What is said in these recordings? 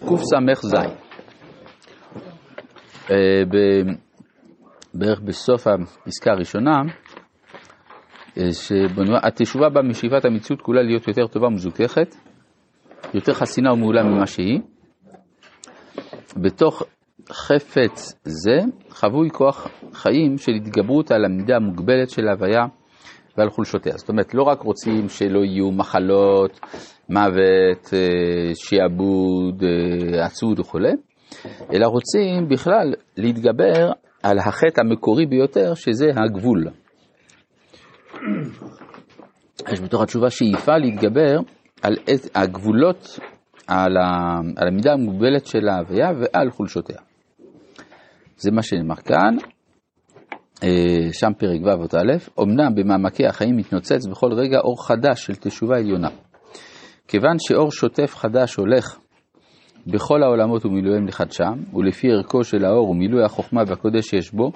קס"ז, אה, בערך בסוף הפסקה הראשונה, אה, שהתשובה בה משאיפת המציאות כולה להיות יותר טובה ומזוככת, יותר חסינה ומעולה ממה שהיא. בתוך חפץ זה חבוי כוח חיים של התגברות על המידה המוגבלת של ההוויה ועל חולשותיה. זאת אומרת, לא רק רוצים שלא יהיו מחלות, מוות, אה, שיעבוד, אה, עצות וכולי, אלא רוצים בכלל להתגבר על החטא המקורי ביותר, שזה הגבול. יש בתוך התשובה שאיפה להתגבר על הגבולות, על, ה, על המידה המוגבלת של ההוויה ועל חולשותיה. זה מה שנאמר כאן, שם פרק ו' אות א', אמנם במעמקי החיים מתנוצץ בכל רגע אור חדש של תשובה עליונה. כיוון שאור שוטף חדש הולך בכל העולמות ומילואיהם לחדשם, ולפי ערכו של האור ומילוי החוכמה והקודש שיש בו,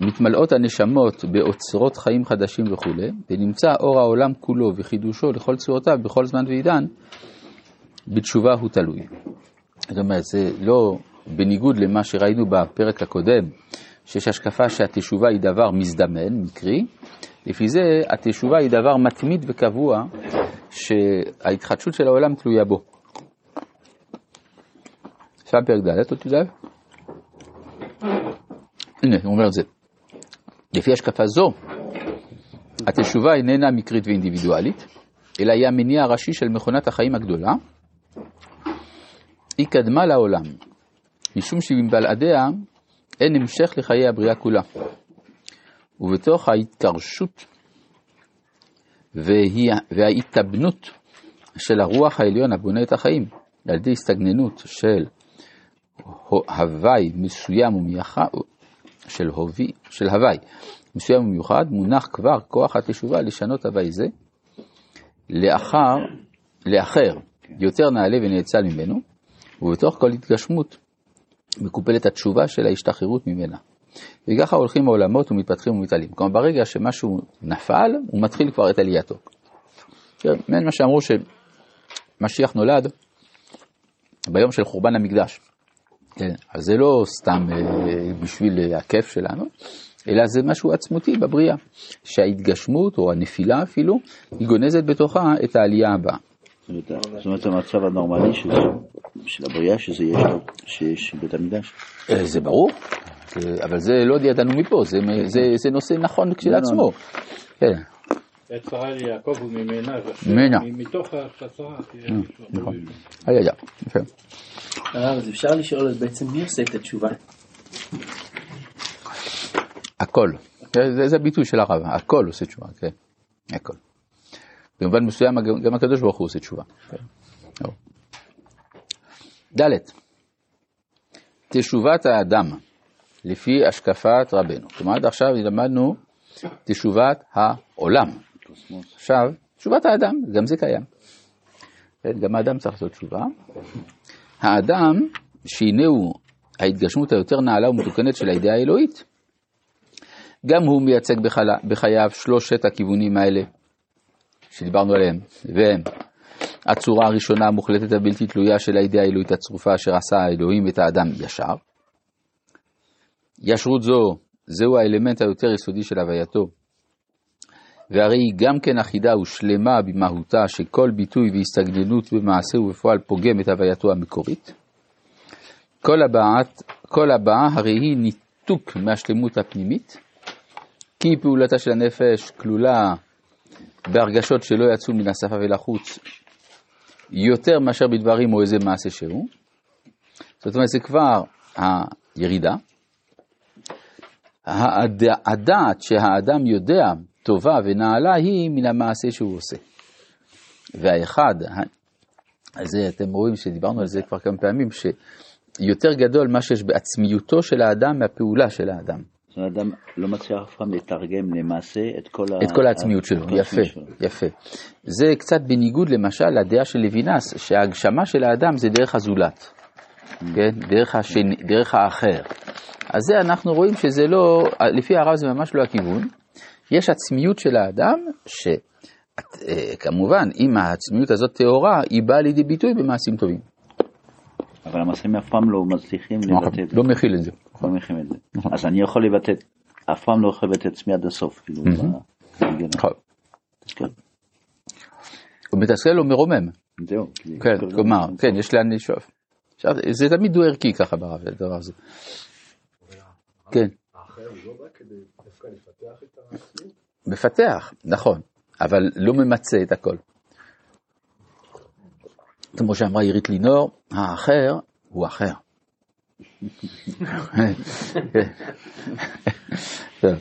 מתמלאות הנשמות באוצרות חיים חדשים וכולי, ונמצא אור העולם כולו וחידושו לכל צורותיו בכל זמן ועידן, בתשובה הוא תלוי. זאת אומרת, זה לא בניגוד למה שראינו בפרק הקודם, שיש השקפה שהתשובה היא דבר מזדמן, מקרי, לפי זה התשובה היא דבר מתמיד וקבוע, שההתחדשות של העולם תלויה בו. שם פרק ד', עוד תדע? הנה, הוא אומר את זה. לפי השקפה זו, התשובה איננה מקרית ואינדיבידואלית, אלא היא המניע הראשי של מכונת החיים הגדולה. היא קדמה לעולם, משום שבלעדיה אין המשך לחיי הבריאה כולה. ובתוך ההתקרשות וההתאבנות של הרוח העליון הבונה את החיים, על ידי הסתגננות של הוואי מסוים ומיוחד, של, הווי, של הוואי מסוים ומיוחד, מונח כבר כוח התשובה לשנות הוואי זה לאחר, לאחר יותר נעלה ונאצל ממנו, ובתוך כל התגשמות מקופלת התשובה של ההשתחררות ממנה. וככה הולכים העולמות ומתפתחים ומתעלים. כלומר, ברגע שמשהו נפל, הוא מתחיל כבר את עלייתו. מעין מה שאמרו שמשיח נולד ביום של חורבן המקדש. כן, אז זה לא סתם אה, בשביל הכיף שלנו, אלא זה משהו עצמותי בבריאה, שההתגשמות או הנפילה אפילו, היא גונזת בתוכה את העלייה הבאה. זאת אומרת, המצב הנורמלי של הבריאה, שזה יש לו, שיש בית המקדש. אה, זה ברור, אבל זה לא ידענו מפה, זה, זה, זה נושא נכון כשלעצמו. כן. יצרה לי יעקב וממנה, מתוך החצרה. אה, נכון. היה, היה, יפה. אז אפשר לשאול בעצם מי עושה את התשובה? הכל. זה ביטוי של הרב, הכל עושה תשובה, כן. הכל. במובן מסוים גם הקדוש ברוך הוא עושה תשובה. ד' תשובת האדם לפי השקפת רבנו. כלומר עד עכשיו למדנו תשובת העולם. עכשיו, תשובת האדם, גם זה קיים. כן, גם האדם צריך לעשות תשובה. האדם, שהנה הוא ההתגשמות היותר נעלה ומתוקנת של הידיעה האלוהית, גם הוא מייצג בחייו שלושת הכיוונים האלה שדיברנו עליהם, והם הצורה הראשונה המוחלטת הבלתי תלויה של הידיעה האלוהית הצרופה אשר עשה האלוהים את האדם ישר. ישרות זו, זהו האלמנט היותר יסודי של הווייתו, והרי היא גם כן אחידה ושלמה במהותה שכל ביטוי והסתגננות במעשה ובפועל פוגם את הווייתו המקורית. כל הבעת, כל הבעה הרי היא ניתוק מהשלמות הפנימית, כי פעולתה של הנפש כלולה בהרגשות שלא יצאו מן השפה ולחוץ יותר מאשר בדברים או איזה מעשה שהוא. זאת אומרת, זה כבר הירידה. הדעת שהאדם יודע טובה ונעלה היא מן המעשה שהוא עושה. והאחד, זה אתם רואים שדיברנו על זה כבר כמה פעמים, שיותר גדול מה שיש בעצמיותו של האדם מהפעולה של האדם. האדם לא מצליח אף פעם לתרגם למעשה את כל, את כל העצמיות שלו, יפה, שלו. יפה. זה קצת בניגוד למשל לדעה של לוינס, שההגשמה של האדם זה דרך הזולת, כן? דרך, השני, דרך האחר. אז זה אנחנו רואים שזה לא, לפי הרב זה ממש לא הכיוון. יש עצמיות של האדם, שכמובן, אם העצמיות הזאת טהורה, היא באה לידי ביטוי במעשים טובים. אבל המעשים אף פעם לא מצליחים נכון, לבטא את לא מכיל את זה. מכירים את זה. נכון. אז אני יכול לבטא, אף פעם לא יכול לבטא את עצמי עד הסוף. כאילו. נכון. הוא מתסכל או מרומם. זהו. כן, כל- כלומר, כן, יש לאן לשאוף. זה תמיד דו-ערכי ככה ברב, הדבר הזה. כן. מפתח, נכון, אבל לא ממצה את הכל. כמו שאמרה עירית לינור, האחר הוא אחר. טוב.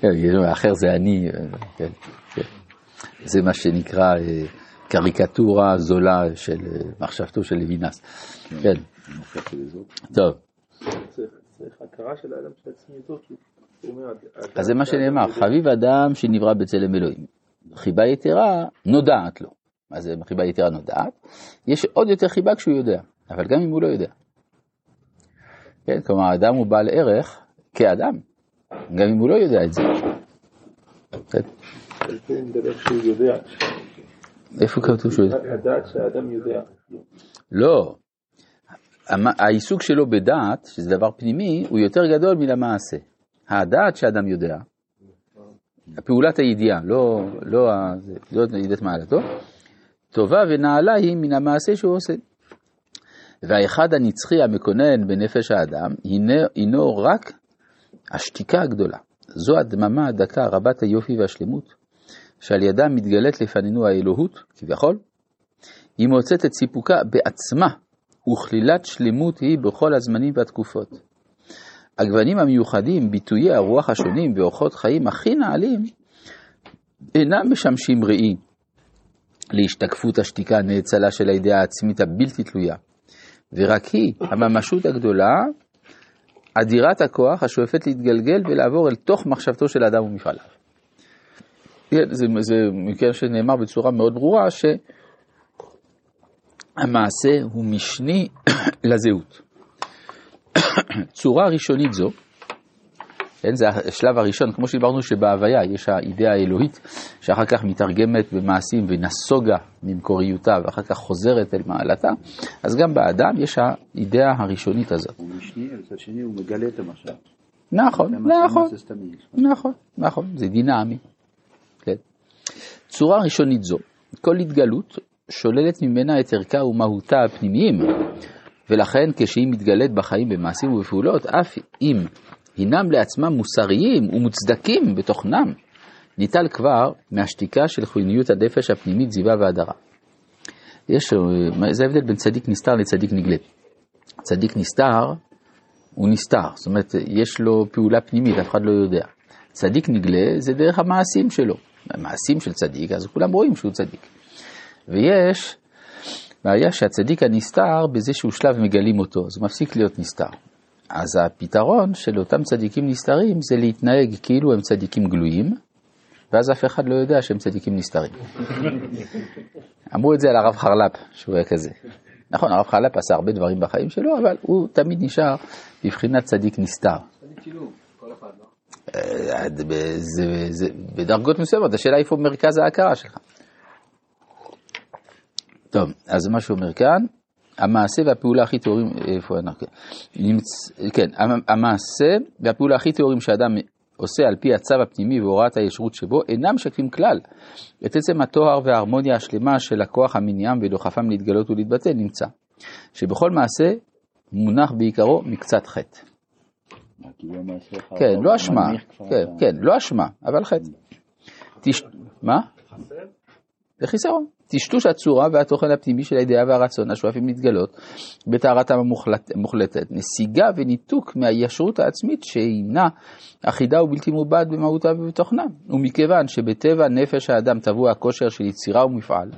כן, האחר זה אני, כן, כן. זה מה שנקרא אה, קריקטורה זולה של אה, מחשבתו של לוינס. כן. טוב. צריך צריך הכרה של האדם של עצמיותו, כי הוא אומר, האדם אז זה מה שנאמר, חביב אדם שנברא בצלם אלוהים. חיבה יתרה נודעת לו. מה זה חיבה יתרה נודעת? יש עוד יותר חיבה כשהוא יודע, אבל גם אם הוא לא יודע. כן, כלומר, האדם הוא בעל ערך כאדם, גם אם הוא לא יודע את זה. כן. איפה כתוב שהוא יודע? לדעת שהאדם יודע. לא. העיסוק שלו בדעת, שזה דבר פנימי, הוא יותר גדול מן המעשה. הדעת שאדם יודע, פעולת הידיעה, לא, לא, לא ידיעת מעלתו, טובה ונעלה היא מן המעשה שהוא עושה. והאחד הנצחי המקונן בנפש האדם, הנה, הינו רק השתיקה הגדולה. זו הדממה הדקה רבת היופי והשלמות, שעל ידה מתגלית לפנינו האלוהות, כביכול, היא מוצאת את סיפוקה בעצמה, וכלילת שלמות היא בכל הזמנים והתקופות. הגוונים המיוחדים, ביטויי הרוח השונים ואורחות חיים הכי נעלים, אינם משמשים ראי להשתקפות השתיקה הנאצלה של הידיעה העצמית הבלתי תלויה, ורק היא, הממשות הגדולה, אדירת הכוח השואפת להתגלגל ולעבור אל תוך מחשבתו של האדם ומפעליו. זה, זה מכיוון שנאמר בצורה מאוד ברורה שהמעשה הוא משני לזהות. צורה ראשונית זו, כן, זה השלב הראשון, כמו שדיברנו שבהוויה יש האידאה האלוהית, שאחר כך מתרגמת במעשים ונסוגה ממקוריותה ואחר כך חוזרת אל מעלתה, אז גם באדם יש האידאה הראשונית הזאת. הוא משני, מצד שני הוא מגלה את המשל. נכון, נכון. נכון, נכון, זה דינמי. כן. צורה ראשונית זו, כל התגלות שוללת ממנה את ערכה ומהותה הפנימיים, ולכן כשהיא מתגלית בחיים במעשים ובפעולות, אף אם הינם לעצמם מוסריים ומוצדקים בתוכנם, ניטל כבר מהשתיקה של חיוניות הנפש הפנימית זיווה והדרה. יש, אה, זה ההבדל בין צדיק נסתר לצדיק נגלה. צדיק נסתר הוא נסתר, זאת אומרת, יש לו פעולה פנימית, אף אחד לא יודע. צדיק נגלה זה דרך המעשים שלו. המעשים של צדיק, אז כולם רואים שהוא צדיק. ויש בעיה שהצדיק הנסתר, בזה שהוא שלב מגלים אותו, אז הוא מפסיק להיות נסתר. אז הפתרון של אותם צדיקים נסתרים זה להתנהג כאילו הם צדיקים גלויים, ואז אף אחד לא יודע שהם צדיקים נסתרים. אמרו את זה על הרב חרל"פ, שהוא היה כזה. נכון, הרב חרל"פ עשה הרבה דברים בחיים שלו, אבל הוא תמיד נשאר בבחינת צדיק נסתר. אה, זה- זה- זה- בדרגות מסוימות, השאלה איפה מרכז ההכרה שלך. טוב, אז מה שהוא אומר כאן, המעשה והפעולה הכי טהורים, איפה אנחנו? כן, המ- המעשה והפעולה הכי טהורים שאדם עושה על פי הצו הפנימי והוראת הישרות שבו, אינם משקפים כלל את עצם הטוהר וההרמוניה השלמה של הכוח המניעם ודוחפם להתגלות ולהתבטא, נמצא שבכל מעשה מונח בעיקרו מקצת חטא. כאילו כן, לא אשמה, כן, כן, לא אשמה, אבל חטא. מה? זה חיסרון. טשטוש הצורה והתוכן הפנימי של הידיעה והרצון השואפים להתגלות בטהרתם המוחלט- המוחלטת, נסיגה וניתוק מהישרות העצמית שהינה אחידה ובלתי מעובד במהותה ובתוכנה. ומכיוון שבטבע נפש האדם טבוע הכושר של יצירה ומפעל,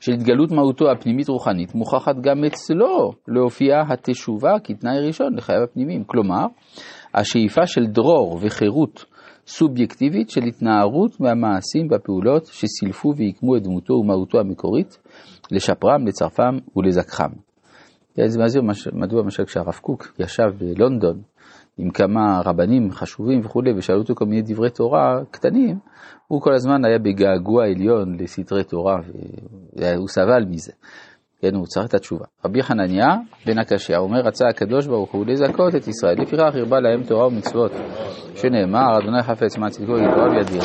של התגלות מהותו הפנימית רוחנית, מוכחת גם אצלו להופיע התשובה כתנאי ראשון לחייו הפנימיים. כלומר, השאיפה של דרור וחירות סובייקטיבית של התנערות מהמעשים והפעולות שסילפו ועיקמו את דמותו ומהותו המקורית, לשפרם, לצרפם ולזכחם. זה מש- מדוע למשל כשהרב קוק ישב בלונדון עם כמה רבנים חשובים וכולי, ושאלו אותו כל מיני דברי תורה קטנים, הוא כל הזמן היה בגעגוע עליון לסתרי תורה, והוא סבל מזה. כן, הוא צריך את התשובה. רבי חנניה בן הקשיא אומר, רצה הקדוש ברוך הוא לזכות את ישראל, לפיכך הרבה להם תורה ומצוות, שנאמר, אדוני חפץ מה צדקו יתורה בידי.